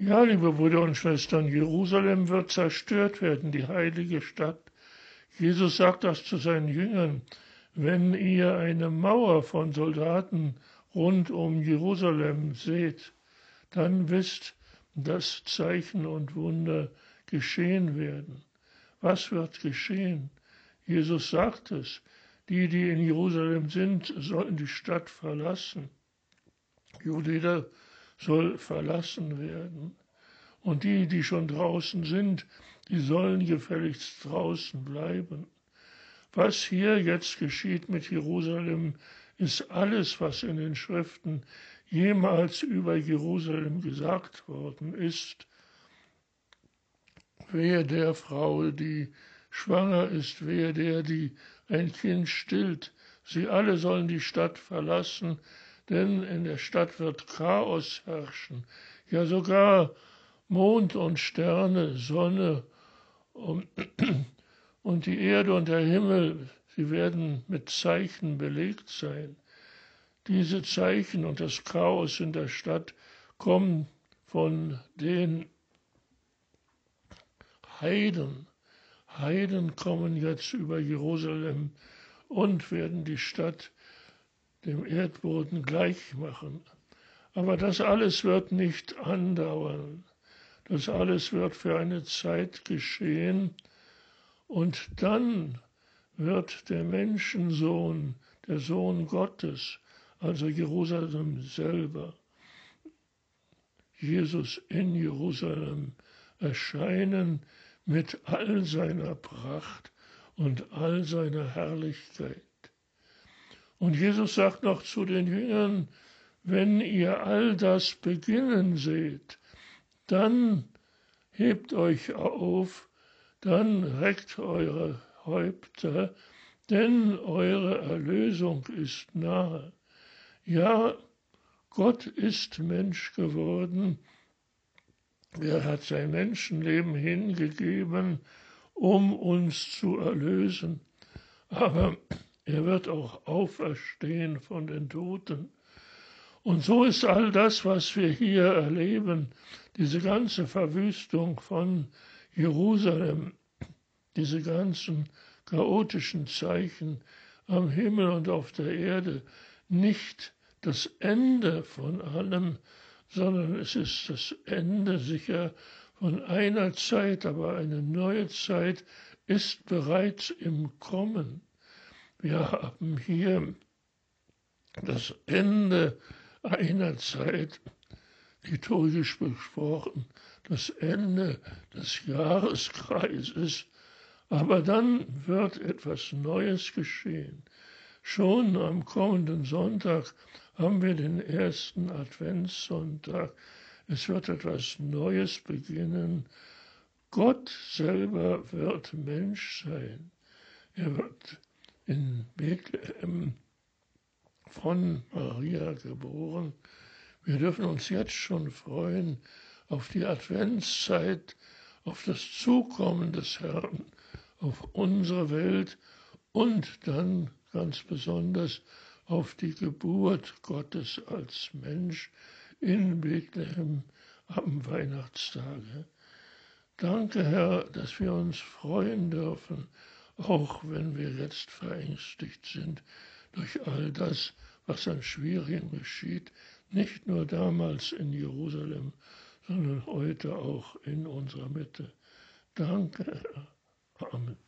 Ja, liebe Brüder und Schwestern, Jerusalem wird zerstört werden, die heilige Stadt. Jesus sagt das zu seinen Jüngern. Wenn ihr eine Mauer von Soldaten rund um Jerusalem seht, dann wisst, dass Zeichen und Wunder geschehen werden. Was wird geschehen? Jesus sagt es. Die, die in Jerusalem sind, sollen die Stadt verlassen. Judäa soll verlassen werden. Und die, die schon draußen sind, die sollen gefälligst draußen bleiben. Was hier jetzt geschieht mit Jerusalem, ist alles, was in den Schriften jemals über Jerusalem gesagt worden ist. Wehe der Frau, die schwanger ist, wehe der, die ein Kind stillt. Sie alle sollen die Stadt verlassen, denn in der Stadt wird Chaos herrschen. Ja, sogar Mond und Sterne, Sonne und, und die Erde und der Himmel, sie werden mit Zeichen belegt sein. Diese Zeichen und das Chaos in der Stadt kommen von den Heiden. Heiden kommen jetzt über Jerusalem und werden die Stadt dem Erdboden gleich machen. Aber das alles wird nicht andauern. Das alles wird für eine Zeit geschehen und dann wird der Menschensohn, der Sohn Gottes, also Jerusalem selber, Jesus in Jerusalem erscheinen mit all seiner Pracht und all seiner Herrlichkeit. Und Jesus sagt noch zu den Jüngern, wenn ihr all das beginnen seht, dann hebt euch auf, dann reckt eure Häupter, denn eure Erlösung ist nahe. Ja, Gott ist Mensch geworden, er hat sein Menschenleben hingegeben, um uns zu erlösen. Aber er wird auch auferstehen von den Toten. Und so ist all das, was wir hier erleben, diese ganze Verwüstung von Jerusalem, diese ganzen chaotischen Zeichen am Himmel und auf der Erde, nicht das Ende von allem, sondern es ist das Ende sicher von einer Zeit, aber eine neue Zeit ist bereits im Kommen. Wir haben hier das Ende einer Zeit, liturgisch besprochen, das Ende des Jahreskreises, aber dann wird etwas Neues geschehen. Schon am kommenden Sonntag haben wir den ersten Adventssonntag. Es wird etwas Neues beginnen. Gott selber wird Mensch sein. Er wird in Bethlehem von Maria geboren. Wir dürfen uns jetzt schon freuen auf die Adventszeit, auf das Zukommen des Herrn, auf unsere Welt und dann ganz besonders auf die Geburt Gottes als Mensch in Bethlehem am Weihnachtstage. Danke, Herr, dass wir uns freuen dürfen auch wenn wir jetzt verängstigt sind durch all das, was an Schwierigem geschieht, nicht nur damals in Jerusalem, sondern heute auch in unserer Mitte. Danke, Amen.